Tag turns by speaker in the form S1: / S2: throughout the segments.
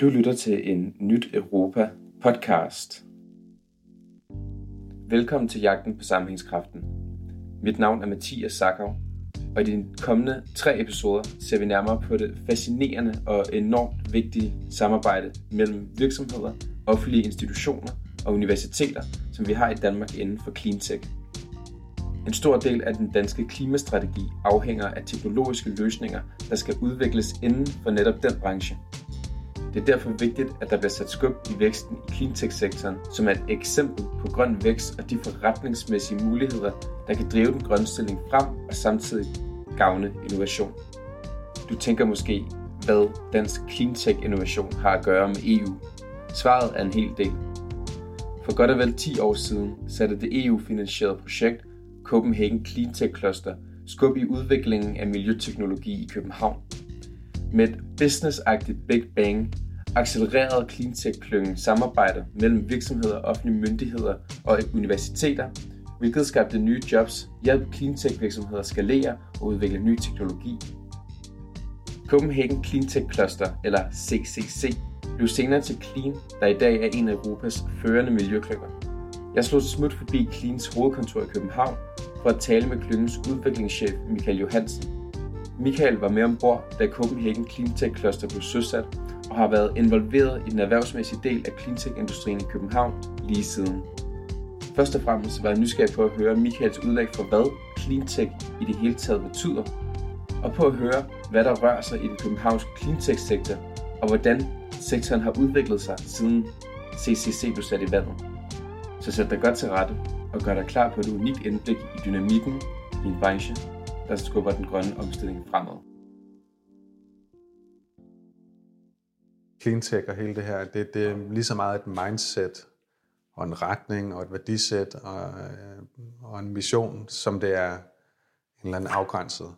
S1: Du lytter til en Nyt Europa podcast. Velkommen til Jagten på Sammenhængskraften. Mit navn er Mathias Sackau, og i de kommende tre episoder ser vi nærmere på det fascinerende og enormt vigtige samarbejde mellem virksomheder, offentlige institutioner og universiteter, som vi har i Danmark inden for cleantech. En stor del af den danske klimastrategi afhænger af teknologiske løsninger, der skal udvikles inden for netop den branche – det er derfor vigtigt, at der bliver sat skub i væksten i cleantech-sektoren, som er et eksempel på grøn vækst og de forretningsmæssige muligheder, der kan drive den grønne stilling frem og samtidig gavne innovation. Du tænker måske, hvad dansk cleantech-innovation har at gøre med EU. Svaret er en hel del. For godt og vel 10 år siden satte det EU-finansierede projekt Copenhagen Cleantech Cluster skub i udviklingen af miljøteknologi i København med et businessagtigt Big Bang accelererede cleantech-klyngen samarbejdet mellem virksomheder, offentlige myndigheder og universiteter, hvilket skabte nye jobs, hjalp cleantech-virksomheder skalere og udvikle ny teknologi. Copenhagen Cleantech Cluster, eller CCC, blev senere til Clean, der i dag er en af Europas førende miljøklynger. Jeg slog smut forbi Cleans hovedkontor i København for at tale med klyngens udviklingschef Michael Johansen Michael var med ombord, da Copenhagen Cleantech Cluster blev søsat, og har været involveret i den erhvervsmæssige del af cleantech-industrien i København lige siden. Først og fremmest var jeg nysgerrig på at høre Michaels udlæg for, hvad cleantech i det hele taget betyder, og på at høre, hvad der rører sig i den københavnske cleantech-sektor, og hvordan sektoren har udviklet sig siden CCC blev sat i vandet. Så sæt dig godt til rette og gør dig klar på et unikt indblik i dynamikken i en branche, der skubber den grønne omstilling fremad.
S2: Cleantech og hele det her, det, det er lige så meget et mindset og en retning og et værdisæt og, øh, og en mission, som det er en eller anden afgrænset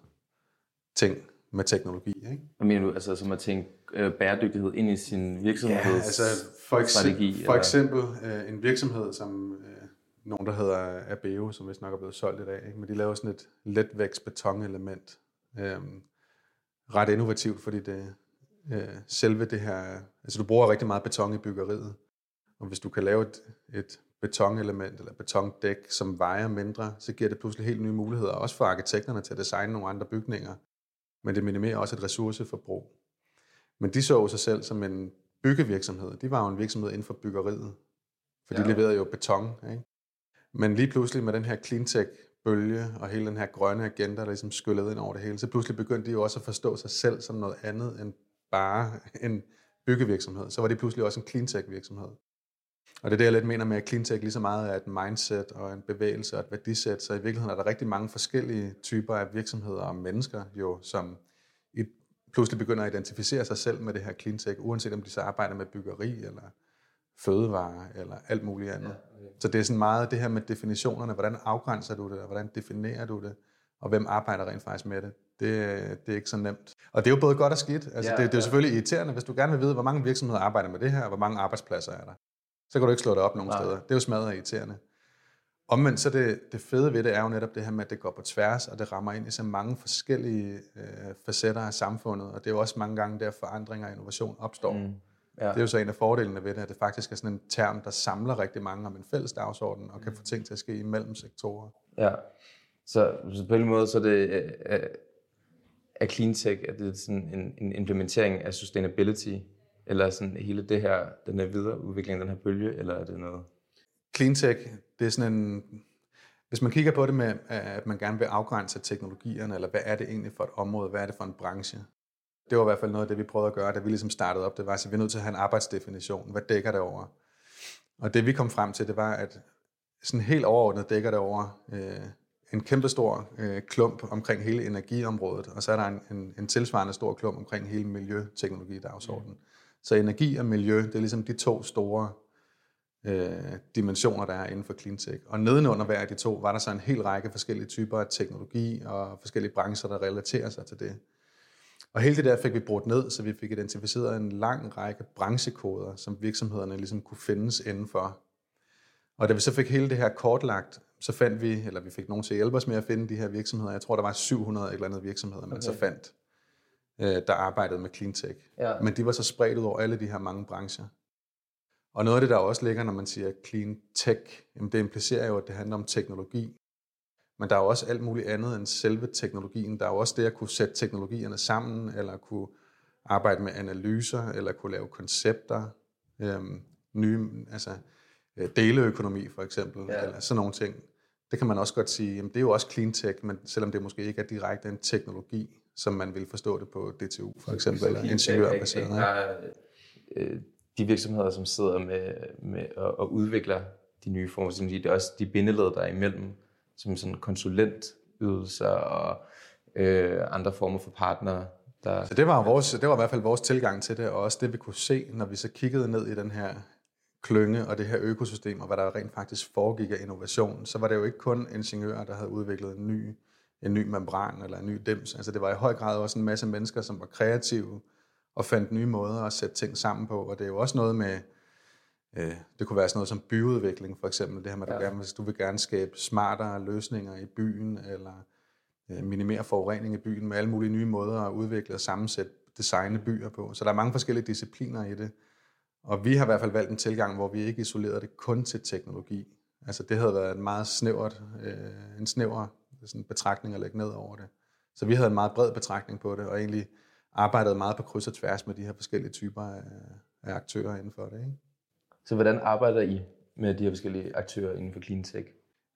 S2: ting med teknologi. Ikke?
S1: Hvad mener du? Altså som at tænke øh, bæredygtighed ind i sin virksomheds ja, altså
S2: for eksempel, strategi? For eksempel øh, en virksomhed, som øh, nogen, der hedder Abeo, som vist nok er blevet solgt i dag. Ikke? Men de laver sådan et letvægts betonelement. Øhm, ret innovativt, fordi det øh, selve det her... Altså du bruger rigtig meget beton i byggeriet. Og hvis du kan lave et, et betonelement eller betondæk, som vejer mindre, så giver det pludselig helt nye muligheder, også for arkitekterne til at designe nogle andre bygninger. Men det minimerer også et ressourceforbrug. Men de så sig selv som en byggevirksomhed. De var jo en virksomhed inden for byggeriet. For de ja. leverede jo beton. Ikke? Men lige pludselig med den her cleantech-bølge og hele den her grønne agenda, der ligesom skyllede ind over det hele, så pludselig begyndte de jo også at forstå sig selv som noget andet end bare en byggevirksomhed. Så var det pludselig også en cleantech-virksomhed. Og det er det, jeg lidt mener med, at cleantech lige så meget er et mindset og en bevægelse og et værdisæt. Så i virkeligheden er der rigtig mange forskellige typer af virksomheder og mennesker, jo, som i, pludselig begynder at identificere sig selv med det her cleantech, uanset om de så arbejder med byggeri eller fødevarer eller alt muligt andet. Ja. Så det er sådan meget det her med definitionerne, hvordan afgrænser du det, og hvordan definerer du det, og hvem arbejder rent faktisk med det. Det, det er ikke så nemt. Og det er jo både godt og skidt. Altså, ja, det, det er jo selvfølgelig irriterende, hvis du gerne vil vide, hvor mange virksomheder arbejder med det her, og hvor mange arbejdspladser er der. Så kan du ikke slå det op nogen Nej. steder. Det er jo smadret irriterende. Omvendt så det, det fede ved det er jo netop det her med, at det går på tværs, og det rammer ind i så mange forskellige øh, facetter af samfundet, og det er jo også mange gange, der forandringer og innovation opstår. Mm. Ja. Det er jo så en af fordelene ved det, at det faktisk er sådan en term, der samler rigtig mange om en fælles dagsorden, og kan få ting til at ske imellem sektorer.
S1: Ja, så, så på en måde så er det er, er cleantech, er det sådan en, en implementering af sustainability, eller sådan hele det her, den her videreudvikling, den her bølge, eller er det noget?
S2: Cleantech, det er sådan en, hvis man kigger på det med, at man gerne vil afgrænse teknologierne, eller hvad er det egentlig for et område, hvad er det for en branche, det var i hvert fald noget af det, vi prøvede at gøre, da vi ligesom startede op. Det var, at vi er nødt til at have en arbejdsdefinition. Hvad dækker det over? Og det vi kom frem til, det var, at sådan helt overordnet dækker det over øh, en kæmpestor øh, klump omkring hele energiområdet, og så er der en, en, en tilsvarende stor klump omkring hele miljøteknologi-dagsordenen. Mm. Så energi og miljø, det er ligesom de to store øh, dimensioner, der er inden for cleantech. Og nedenunder hver af de to var der så en hel række forskellige typer af teknologi og forskellige brancher, der relaterer sig til det. Og hele det der fik vi brugt ned, så vi fik identificeret en lang række branchekoder, som virksomhederne ligesom kunne findes indenfor. Og da vi så fik hele det her kortlagt, så fandt vi, eller vi fik nogen til at hjælpe os med at finde de her virksomheder. Jeg tror, der var 700 et eller andet virksomheder, man okay. så fandt. øh, der arbejdede med clean tech. Ja. Men de var så spredt ud over alle de her mange brancher. Og noget af det, der også ligger, når man siger clean tech, jamen det implicerer jo, at det handler om teknologi. Men der er jo også alt muligt andet end selve teknologien. Der er jo også det at kunne sætte teknologierne sammen, eller kunne arbejde med analyser, eller kunne lave koncepter, øhm, nye, altså øh, deleøkonomi for eksempel, ja. eller sådan nogle ting. Det kan man også godt sige, jamen det er jo også clean tech, men selvom det måske ikke er direkte en teknologi, som man vil forstå det på DTU for eksempel, eller ingeniørbaseret.
S1: Øh, de virksomheder, som sidder med, med og, og udvikler de nye former, det er også de bindeled, der er imellem, som sådan konsulentydelser og øh, andre former for partnere.
S2: Der... Så det var, vores, det var i hvert fald vores tilgang til det, og også det, vi kunne se, når vi så kiggede ned i den her klynge og det her økosystem, og hvad der rent faktisk foregik af innovation, så var det jo ikke kun ingeniører, der havde udviklet en ny, en ny membran eller en ny dims. Altså det var i høj grad også en masse mennesker, som var kreative og fandt nye måder at sætte ting sammen på. Og det er jo også noget med, det kunne være sådan noget som byudvikling for eksempel, det her med, at du, ja. gerne, hvis du vil gerne skabe smartere løsninger i byen, eller øh, minimere forurening i byen med alle mulige nye måder at udvikle og sammensætte designe byer på. Så der er mange forskellige discipliner i det. Og vi har i hvert fald valgt en tilgang, hvor vi ikke isolerede det kun til teknologi. Altså det havde været en meget snævert, øh, en snæver sådan betragtning at lægge ned over det. Så vi havde en meget bred betragtning på det, og egentlig arbejdet meget på kryds og tværs med de her forskellige typer af, af aktører inden for det. Ikke?
S1: Så hvordan arbejder I med de her forskellige aktører inden for clean tech?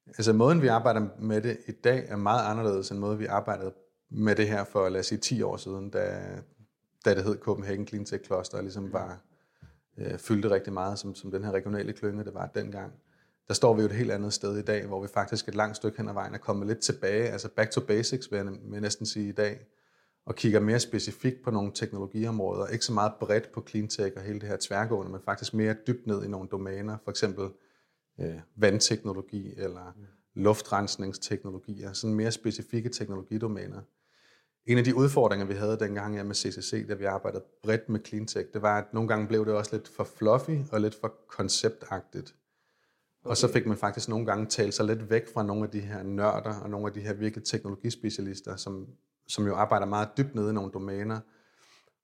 S2: Altså måden, vi arbejder med det i dag, er meget anderledes end måden, vi arbejdede med det her for, lad os sige, 10 år siden, da, da det hed Copenhagen Clean Tech Cluster, og ligesom var, øh, fyldte rigtig meget som, som den her regionale klynge, det var dengang. Der står vi jo et helt andet sted i dag, hvor vi faktisk et langt stykke hen ad vejen er kommet lidt tilbage, altså back to basics, vil jeg, vil jeg næsten sige i dag, og kigger mere specifikt på nogle teknologiområder, ikke så meget bredt på clean tech og hele det her tværgående, men faktisk mere dybt ned i nogle domæner, for eksempel øh, vandteknologi eller mm. luftrensningsteknologier, sådan mere specifikke teknologidomæner. En af de udfordringer, vi havde dengang med CCC, da vi arbejdede bredt med cleantech, det var, at nogle gange blev det også lidt for fluffy og lidt for konceptagtigt. Okay. Og så fik man faktisk nogle gange talt sig lidt væk fra nogle af de her nørder og nogle af de her virkelig teknologispecialister, som, som jo arbejder meget dybt nede i nogle domæner.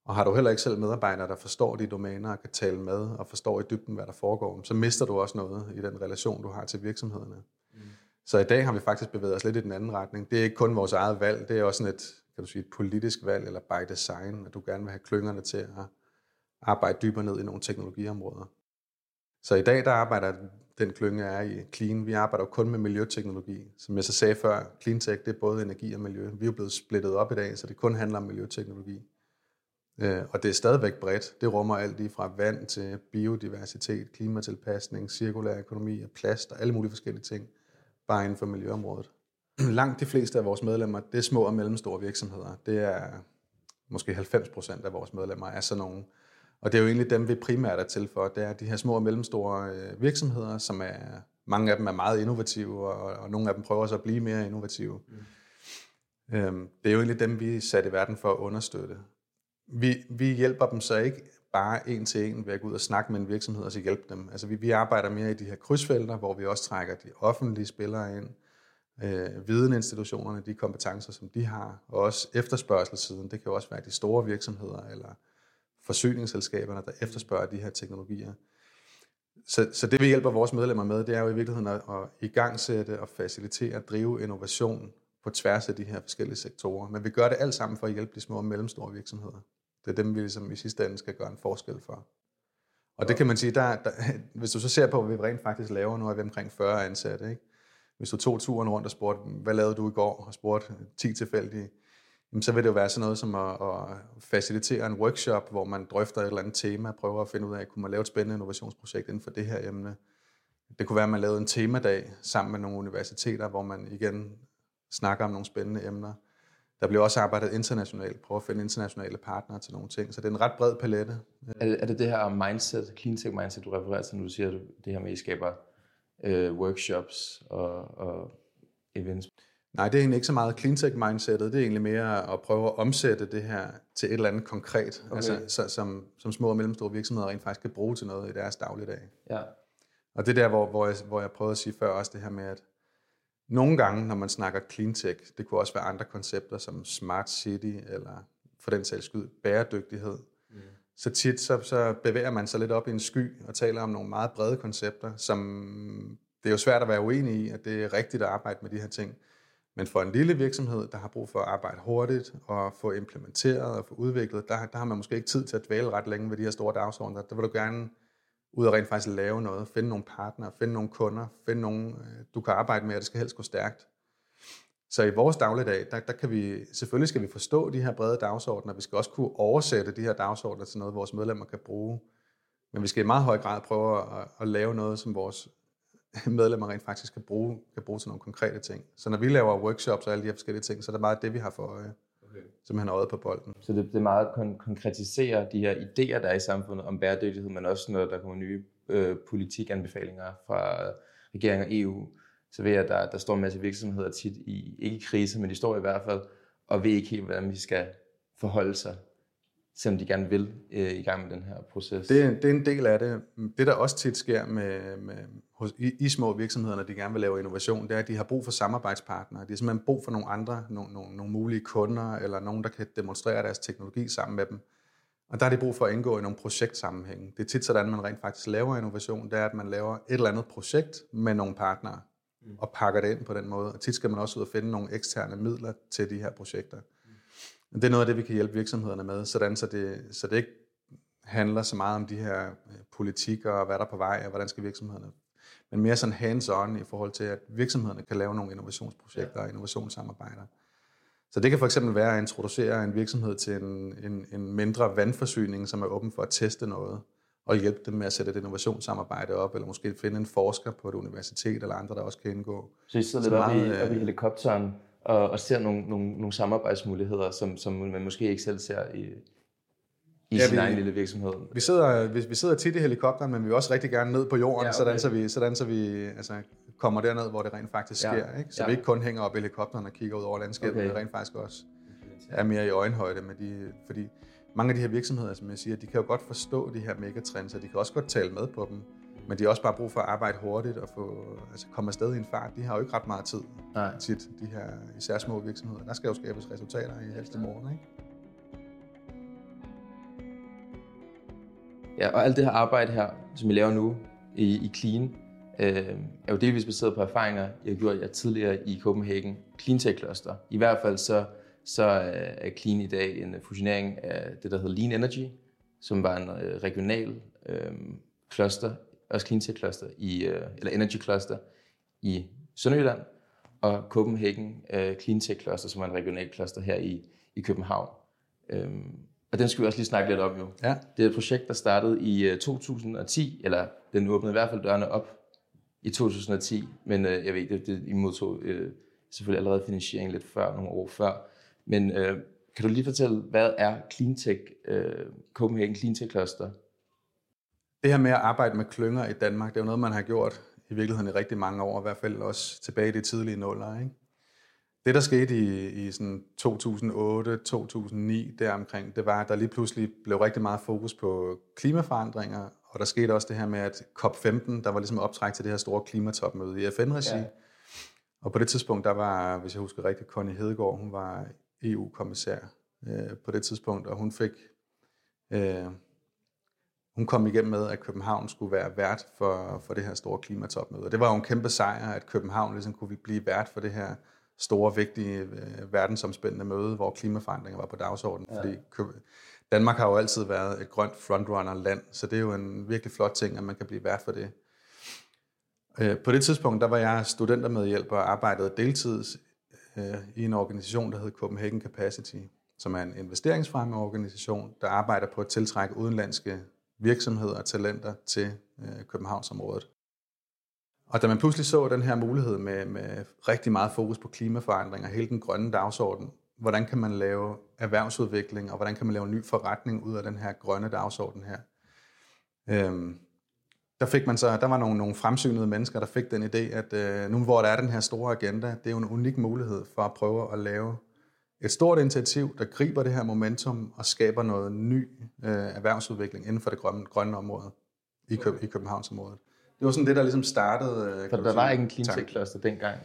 S2: Og har du heller ikke selv medarbejdere, der forstår de domæner og kan tale med og forstår i dybden, hvad der foregår, så mister du også noget i den relation, du har til virksomhederne. Mm. Så i dag har vi faktisk bevæget os lidt i den anden retning. Det er ikke kun vores eget valg, det er også sådan et, kan du sige, et politisk valg eller by design, at du gerne vil have klyngerne til at arbejde dybere ned i nogle teknologiområder. Så i dag der arbejder den klynge er i Clean. Vi arbejder jo kun med miljøteknologi. Som jeg så sagde før, Clean Tech det er både energi og miljø. Vi er jo blevet splittet op i dag, så det kun handler om miljøteknologi. Øh, og det er stadigvæk bredt. Det rummer alt lige fra vand til biodiversitet, klimatilpasning, cirkulær økonomi og plast og alle mulige forskellige ting, bare inden for miljøområdet. Langt de fleste af vores medlemmer, det er små og mellemstore virksomheder. Det er måske 90 procent af vores medlemmer er sådan nogle. Og det er jo egentlig dem, vi primært er til for. Det er de her små og mellemstore øh, virksomheder, som er, mange af dem er meget innovative, og, og nogle af dem prøver så at blive mere innovative. Mm. Øhm, det er jo egentlig dem, vi er sat i verden for at understøtte. Vi, vi hjælper dem så ikke bare en til en ved at gå ud og snakke med en virksomhed og så hjælpe dem. Altså vi, vi arbejder mere i de her krydsfelter, hvor vi også trækker de offentlige spillere ind, øh, videninstitutionerne, de kompetencer, som de har, og også efterspørgselssiden. Det kan jo også være de store virksomheder eller forsyningsselskaberne, der efterspørger de her teknologier. Så, så det vi hjælper vores medlemmer med, det er jo i virkeligheden at, at igangsætte og facilitere og drive innovation på tværs af de her forskellige sektorer. Men vi gør det alt sammen for at hjælpe de små og mellemstore virksomheder. Det er dem, vi ligesom i sidste ende skal gøre en forskel for. Og det kan man sige, der, der, hvis du så ser på, hvad vi rent faktisk laver, nu er vi omkring 40 ansatte. Ikke? Hvis du tog turen rundt og spurgte, hvad lavede du i går, og spurgte 10 tilfældige, så vil det jo være sådan noget som at, at facilitere en workshop, hvor man drøfter et eller andet tema, prøver at finde ud af, kunne man lave et spændende innovationsprojekt inden for det her emne. Det kunne være, at man lavede en temadag sammen med nogle universiteter, hvor man igen snakker om nogle spændende emner. Der bliver også arbejdet internationalt, prøver at finde internationale partnere til nogle ting, så det er en ret bred palette.
S1: Er det, er det det her mindset, clean tech mindset, du refererer til, når du siger, det her med, at I skaber øh, workshops og, og events?
S2: Nej, det er egentlig ikke så meget clean tech mindsetet, det er egentlig mere at prøve at omsætte det her til et eller andet konkret, okay. altså, så, som, som små og mellemstore virksomheder rent faktisk kan bruge til noget i deres dagligdag. Ja. Og det der, hvor, hvor, jeg, hvor jeg prøvede at sige før også det her med, at nogle gange, når man snakker clean tech, det kunne også være andre koncepter som smart city eller for den sags skyld, bæredygtighed. Mm. Så tit så, så bevæger man sig lidt op i en sky og taler om nogle meget brede koncepter, som det er jo svært at være uenig i, at det er rigtigt at arbejde med de her ting. Men for en lille virksomhed, der har brug for at arbejde hurtigt og få implementeret og få udviklet, der, der har man måske ikke tid til at dvæle ret længe ved de her store dagsordner. Der vil du gerne ud og rent faktisk lave noget, finde nogle partnere, finde nogle kunder, finde nogle, øh, du kan arbejde med, og det skal helst gå stærkt. Så i vores dagligdag, der, der kan vi, selvfølgelig skal vi forstå de her brede dagsordner, vi skal også kunne oversætte de her dagsordner til noget, vores medlemmer kan bruge. Men vi skal i meget høj grad prøve at, at lave noget, som vores medlemmer rent faktisk kan bruge, kan bruge til nogle konkrete ting. Så når vi laver workshops og alle de her forskellige ting, så er det meget det, vi har for øje. Okay. Simpelthen øjet på bolden.
S1: Så det, det er meget at kon- konkretisere de her idéer, der er i samfundet om bæredygtighed, men også når der kommer nye øh, politikanbefalinger fra regeringen og EU, så ved jeg, at der, der står en masse virksomheder tit i, ikke i krise, men de står i hvert fald, og ved ikke helt, hvordan vi skal forholde sig selvom de gerne vil øh, i gang med den her proces.
S2: Det, det er en del af det. Det, der også tit sker med, med, hos, i, i små virksomheder, når de gerne vil lave innovation, det er, at de har brug for samarbejdspartnere. De har simpelthen brug for nogle andre, nogle, nogle, nogle mulige kunder, eller nogen, der kan demonstrere deres teknologi sammen med dem. Og der har de brug for at indgå i nogle projektsammenhænge. Det er tit sådan, man rent faktisk laver innovation, det er, at man laver et eller andet projekt med nogle partnere, og pakker det ind på den måde. Og tit skal man også ud og finde nogle eksterne midler til de her projekter. Det er noget af det, vi kan hjælpe virksomhederne med, sådan så det, så det ikke handler så meget om de her øh, politikker og hvad der er på vej, og hvordan skal virksomhederne men mere sådan hands-on i forhold til, at virksomhederne kan lave nogle innovationsprojekter og innovationssamarbejder. Så det kan for eksempel være at introducere en virksomhed til en, en, en mindre vandforsyning, som er åben for at teste noget, og hjælpe dem med at sætte et innovationssamarbejde op, eller måske finde en forsker på et universitet eller andre, der også kan indgå.
S1: Så I sidder lidt oppe i, op i helikopteren og, og ser nogle, nogle, nogle samarbejdsmuligheder, som, som man måske ikke selv ser i, i ja, sin vi, egen lille virksomhed.
S2: Vi sidder, vi, vi sidder tit i helikopteren, men vi vil også rigtig gerne ned på jorden, ja, okay. sådan, så vi, sådan så vi altså, kommer derned, hvor det rent faktisk ja. sker. Ikke? Så ja. vi ikke kun hænger op i helikopteren og kigger ud over landskabet, okay. men rent faktisk også er mere i øjenhøjde med de, fordi mange af de her virksomheder, som jeg siger, de kan jo godt forstå de her megatrends, og de kan også godt tale med på dem. Men de har også bare brug for at arbejde hurtigt og få, altså komme afsted i en fart. De har jo ikke ret meget tid Nej. tit, de her især små virksomheder. Der skal jo skabes resultater i helst i morgen. Ikke?
S1: Ja, og alt det her arbejde her, som vi laver nu i, i Clean, øh, er jo delvis baseret på erfaringer, jeg gjort jeg tidligere i Copenhagen Cleantech Cluster. I hvert fald så, så er Clean i dag en fusionering af det, der hedder Lean Energy, som var en øh, regional øh, cluster også Cleantech Cluster, i, øh, eller Energy Cluster i Sønderjylland, og Copenhagen uh, Cleantech Cluster, som er en regional cluster her i, i København. Um, og den skal vi også lige snakke lidt om jo. Ja. Det er et projekt, der startede i uh, 2010, eller den åbnede i hvert fald dørene op i 2010, men uh, jeg ved, det, det I modtog uh, selvfølgelig allerede finansiering lidt før, nogle år før. Men uh, kan du lige fortælle, hvad er Cleantech, uh, Copenhagen Cleantech Cluster?
S2: Det her med at arbejde med klynger i Danmark, det er jo noget, man har gjort i virkeligheden i rigtig mange år, i hvert fald også tilbage i de tidlige nuller. Ikke? Det, der skete i, i sådan 2008-2009 deromkring, det var, at der lige pludselig blev rigtig meget fokus på klimaforandringer, og der skete også det her med, at COP15, der var ligesom optræk til det her store klimatopmøde i FN-regi. Ja. Og på det tidspunkt, der var, hvis jeg husker rigtigt, Connie Hedegaard, hun var EU-kommissær øh, på det tidspunkt, og hun fik øh, hun kom igennem med, at København skulle være vært for, for det her store klimatopmøde. Og det var jo en kæmpe sejr, at København ligesom kunne blive vært for det her store, vigtige, øh, verdensomspændende møde, hvor klimaforandringer var på dagsordenen. Ja. Fordi Danmark har jo altid været et grønt frontrunner-land, så det er jo en virkelig flot ting, at man kan blive vært for det. Øh, på det tidspunkt, der var jeg studentermedhjælper og arbejdede deltids øh, i en organisation, der hed Copenhagen Capacity, som er en investeringsfremme organisation, der arbejder på at tiltrække udenlandske virksomheder og talenter til øh, Københavnsområdet. Og da man pludselig så den her mulighed med, med rigtig meget fokus på klimaforandringer, hele den grønne dagsorden, hvordan kan man lave erhvervsudvikling, og hvordan kan man lave en ny forretning ud af den her grønne dagsorden her. Øhm, der fik man så, der var nogle, nogle fremsynede mennesker, der fik den idé, at øh, nu hvor der er den her store agenda, det er jo en unik mulighed for at prøve at lave et stort initiativ, der griber det her momentum og skaber noget ny øh, erhvervsudvikling inden for det grønne, grønne område i, Køb, i Københavnsområdet. Det var sådan det, der ligesom startede...
S1: Øh, for der var ikke en cleantech cluster dengang?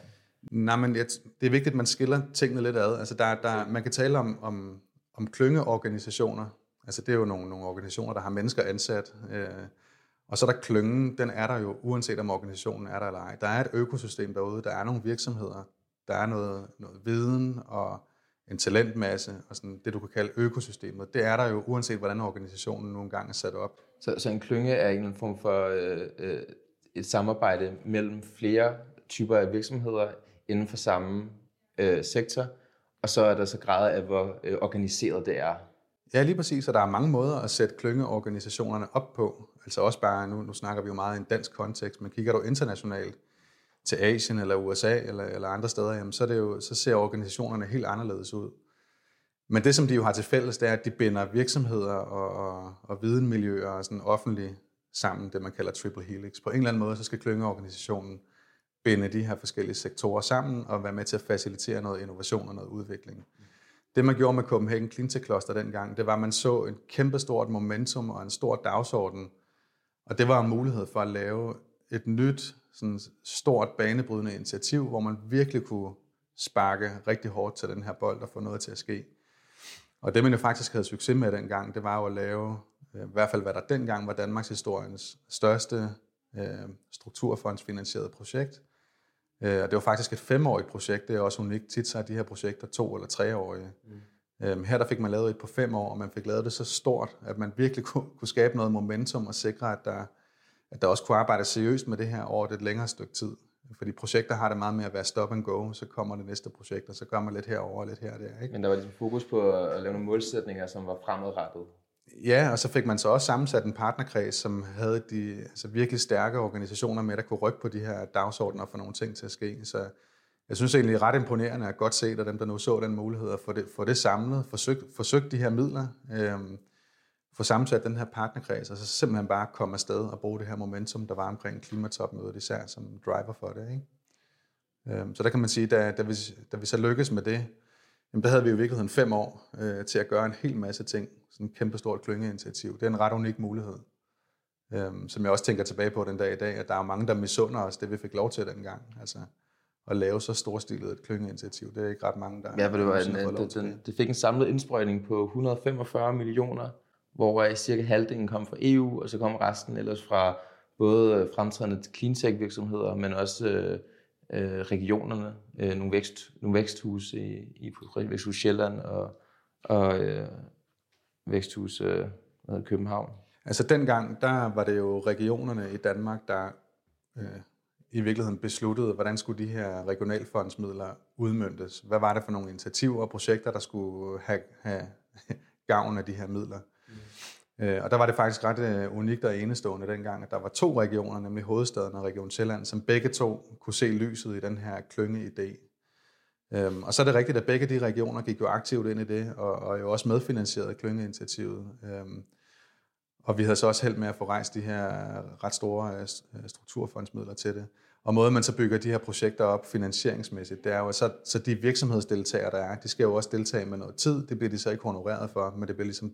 S2: Nej, men det er vigtigt, at man skiller tingene lidt ad. Altså der, der, man kan tale om, om, om klyngeorganisationer. Altså det er jo nogle, nogle organisationer, der har mennesker ansat. Øh, og så er der klyngen, den er der jo, uanset om organisationen er der eller ej. Der er et økosystem derude, der er nogle virksomheder, der er noget, noget viden og en talentmasse, og sådan det, du kan kalde økosystemet. Det er der jo, uanset hvordan organisationen nogle gange er sat op.
S1: Så, så en klynge er en form for øh, øh, et samarbejde mellem flere typer af virksomheder inden for samme øh, sektor, og så er der så grader af, hvor øh, organiseret det er.
S2: Ja, lige præcis, og der er mange måder at sætte klyngeorganisationerne op på. Altså også bare, nu, nu snakker vi jo meget i en dansk kontekst, men kigger du internationalt til Asien eller USA eller, eller andre steder, jamen, så, er det jo, så ser organisationerne helt anderledes ud. Men det, som de jo har til fælles, det er, at de binder virksomheder og, og, og videnmiljøer og sådan offentlige sammen, det man kalder triple helix. På en eller anden måde, så skal klyngeorganisationen binde de her forskellige sektorer sammen og være med til at facilitere noget innovation og noget udvikling. Det man gjorde med Copenhagen Cleantech Cluster dengang, det var, at man så en kæmpestort momentum og en stor dagsorden, og det var en mulighed for at lave et nyt, sådan stort banebrydende initiativ, hvor man virkelig kunne sparke rigtig hårdt til den her bold og få noget til at ske. Og det, man jo faktisk havde succes med dengang, det var jo at lave, øh, i hvert fald hvad der dengang var Danmarks historiens største øh, strukturfondsfinansierede projekt, Øh, og det var faktisk et femårigt projekt. Det er også unikt. Tit så er de her projekter to- eller treårige. Mm. Øhm, her der fik man lavet et på fem år, og man fik lavet det så stort, at man virkelig kunne, kunne skabe noget momentum og sikre, at der, at der også kunne arbejde seriøst med det her over et længere stykke tid. Fordi projekter har det meget med at være stop and go, så kommer det næste projekt, og så gør man lidt herover og lidt her og der. Ikke?
S1: Men der var ligesom fokus på at lave nogle målsætninger, som var fremadrettet.
S2: Ja, og så fik man så også sammensat en partnerkreds, som havde de altså virkelig stærke organisationer med, der kunne rykke på de her dagsordner for nogle ting til at ske. Så jeg synes egentlig ret imponerende at godt se af dem, der nu så den mulighed, at få det, få det samlet, forsøgt, forsøgt de her midler, øhm, få sammensat den her partnerkreds, og så simpelthen bare komme afsted og bruge det her momentum, der var omkring klimatopmødet især som driver for det. Ikke? Øhm, så der kan man sige, da, da, vi, da vi så lykkes med det, jamen der havde vi i virkeligheden fem år øh, til at gøre en hel masse ting. Sådan et kæmpestort klyngeinitiativ. Det er en ret unik mulighed, øh, som jeg også tænker tilbage på den dag i dag, at der er mange, der misunder os det, vi fik lov til dengang. Altså at lave så storstilet et klyngeinitiativ. Det er ikke ret mange, der
S1: ja, for det, var en, det, den, det fik en samlet indsprøjtning på 145 millioner, hvor øh, cirka halvdelen kom fra EU, og så kom resten ellers fra både øh, fremtrædende cleantech virksomheder, men også øh, øh, regionerne, øh, nogle, vækst, nogle væksthus i, i Væksthus Sjælland og, og øh, Væksthus øh, København.
S2: Altså dengang, der var det jo regionerne i Danmark, der øh, i virkeligheden besluttede, hvordan skulle de her regionalfondsmidler udmyndtes. Hvad var det for nogle initiativer og projekter, der skulle have, have gavn af de her midler? Øh, og der var det faktisk ret øh, unikt og enestående dengang, at der var to regioner, nemlig hovedstaden og Region Sjælland, som begge to kunne se lyset i den her klyngeidé. Øhm, og så er det rigtigt, at begge de regioner gik jo aktivt ind i det, og, og jo også medfinansierede klyngeinitiativet. Øhm, og vi havde så også held med at få rejst de her ret store øh, øh, strukturfondsmidler til det. Og måden man så bygger de her projekter op finansieringsmæssigt, det er jo, så, så de virksomhedsdeltagere, der er, de skal jo også deltage med noget tid. Det bliver de så ikke honoreret for, men det bliver ligesom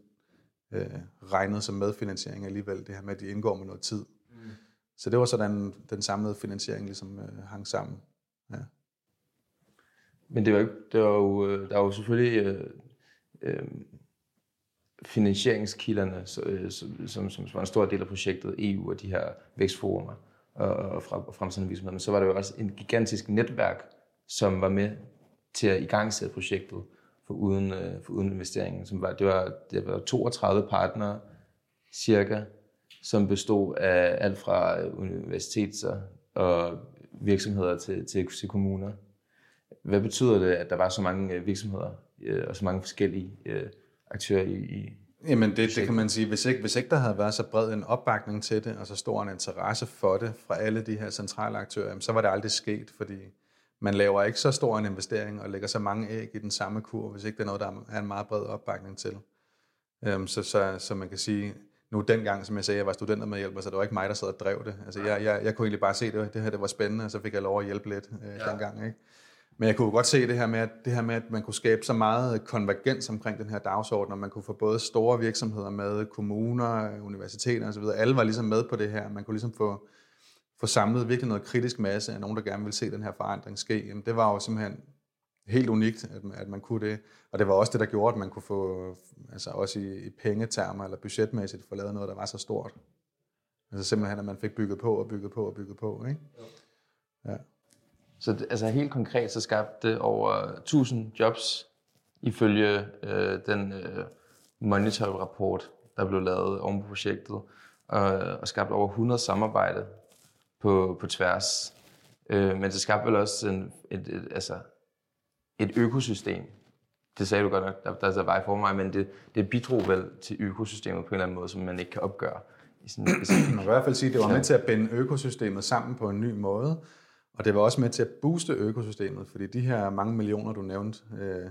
S2: øh, regnet som medfinansiering alligevel, det her med, at de indgår med noget tid. Mm. Så det var sådan, den samlede finansiering ligesom øh, hang sammen. Ja.
S1: Men det var, ikke, det var jo, øh, der var jo selvfølgelig øh, øh, finansieringskilderne, øh, som, som, som var en stor del af projektet, EU og de her vækstforumer og, og fra, fremtidende virksomheder. Men så var der jo også en gigantisk netværk, som var med til at igangsætte projektet for uden, øh, for uden investeringen. Som var, det, var, det var 32 partnere cirka, som bestod af alt fra universiteter og virksomheder til, til, til kommuner. Hvad betyder det, at der var så mange øh, virksomheder øh, og så mange forskellige øh, aktører i, i
S2: Jamen det, det kan man sige, hvis ikke, hvis ikke der havde været så bred en opbakning til det, og så stor en interesse for det fra alle de her centrale aktører, så var det aldrig sket, fordi man laver ikke så stor en investering og lægger så mange æg i den samme kur, hvis ikke det er noget, der er en meget bred opbakning til. Øhm, så, så, så man kan sige, nu dengang, som jeg sagde, jeg var studenter med hjælp, så det var ikke mig, der sad og drev det. Altså, jeg, jeg, jeg kunne egentlig bare se det, det her det var spændende, og så fik jeg lov at hjælpe lidt øh, ja. dengang. Ikke? Men jeg kunne godt se det her, med, at, det her med, at man kunne skabe så meget konvergens omkring den her dagsorden, og man kunne få både store virksomheder med, kommuner, universiteter osv., alle var ligesom med på det her. Man kunne ligesom få, få samlet virkelig noget kritisk masse af nogen, der gerne vil se den her forandring ske. Jamen, det var jo simpelthen helt unikt, at man, at man kunne det. Og det var også det, der gjorde, at man kunne få, altså også i, i pengetermer eller budgetmæssigt, få lavet noget, der var så stort. Altså simpelthen, at man fik bygget på og bygget på og bygget på. Ikke?
S1: Ja. Så det, altså helt konkret, så skabte det over 1000 jobs, ifølge øh, den øh, monitor-rapport, der blev lavet oven på projektet, øh, og skabte over 100 samarbejde på, på tværs. Øh, men det skabte vel også en, et, et, altså, et økosystem. Det sagde du godt nok, der, der, der var i for mig, men det, det bidrog vel til økosystemet på en eller anden måde, som man ikke kan opgøre.
S2: I sådan, man kan i hvert fald sige, at det var med til at binde økosystemet sammen på en ny måde, og det var også med til at booste økosystemet, fordi de her mange millioner, du nævnte, øh,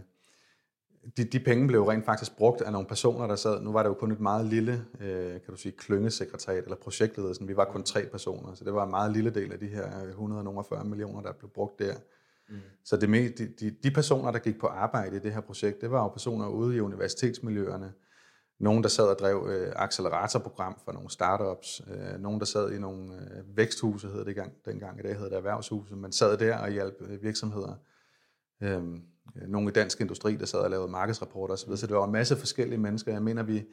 S2: de, de penge blev rent faktisk brugt af nogle personer, der sad, nu var det jo kun et meget lille, øh, kan du sige, klyngesekretariat eller projektledelsen, vi var kun tre personer, så det var en meget lille del af de her 140 millioner, der blev brugt der. Mm. Så det med, de, de, de personer, der gik på arbejde i det her projekt, det var jo personer ude i universitetsmiljøerne, nogen, der sad og drev øh, acceleratorprogram for nogle startups, øh, nogen, der sad i nogle øh, væksthuse, hed det gang, dengang, i dag hedder det erhvervshuse, man sad der og hjalp øh, virksomheder. Øh, Øh, nogle i dansk industri, der sad og lavede markedsrapporter osv., så det var en masse forskellige mennesker. Jeg mener, vi,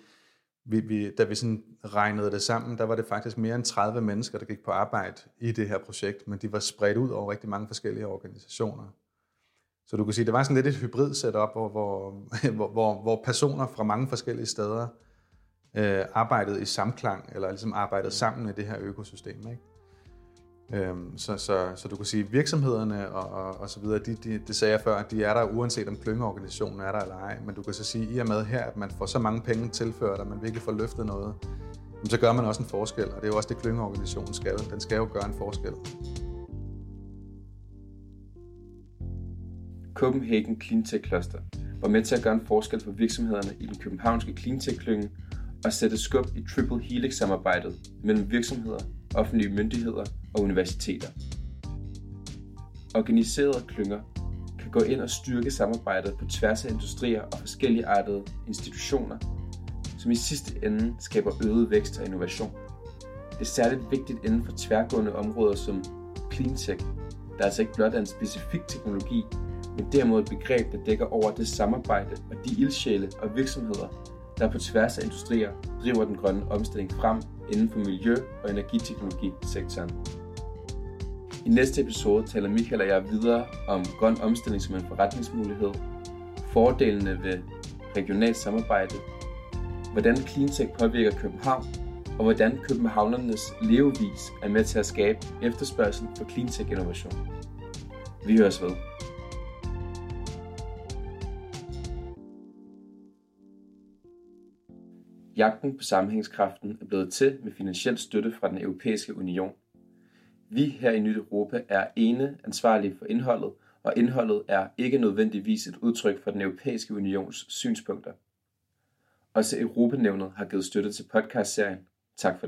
S2: vi, vi, da vi sådan regnede det sammen, der var det faktisk mere end 30 mennesker, der gik på arbejde i det her projekt, men de var spredt ud over rigtig mange forskellige organisationer. Så du kan sige, det var sådan lidt et hybrid setup, hvor, hvor, hvor, hvor, hvor personer fra mange forskellige steder øh, arbejdede i samklang, eller ligesom arbejdede sammen i det her økosystem. Ikke? Øhm, så, så, så du kan sige, at virksomhederne og, og, og så videre, de, de, det sagde jeg før, de er der uanset om klyngeorganisationen er der eller ej. Men du kan så sige, at i og med her, at man får så mange penge tilført, at man virkelig får løftet noget, så gør man også en forskel. Og det er jo også det, klyngeorganisationen skal. Den skal jo gøre en forskel.
S1: Copenhagen Cleantech Cluster var med til at gøre en forskel for virksomhederne i den københavnske cleantech-klynge og sætte skub i Triple Helix-samarbejdet mellem virksomheder, offentlige myndigheder og universiteter. Organiserede klynger kan gå ind og styrke samarbejdet på tværs af industrier og forskellige artede institutioner, som i sidste ende skaber øget vækst og innovation. Det er særligt vigtigt inden for tværgående områder som cleantech, der altså ikke blot er en specifik teknologi, men derimod et begreb, der dækker over det samarbejde og de ildsjæle og virksomheder, der på tværs af industrier driver den grønne omstilling frem inden for miljø- og energiteknologisektoren. I næste episode taler Michael og jeg videre om grøn omstilling som en forretningsmulighed, fordelene ved regionalt samarbejde, hvordan cleantech påvirker København, og hvordan københavnernes levevis er med til at skabe efterspørgsel for cleantech-innovation. Vi høres ved. Jagten på sammenhængskraften er blevet til med finansiel støtte fra den europæiske union. Vi her i Nyt Europa er ene ansvarlige for indholdet, og indholdet er ikke nødvendigvis et udtryk for den europæiske unions synspunkter. Også Europanævnet har givet støtte til podcastserien. Tak for det.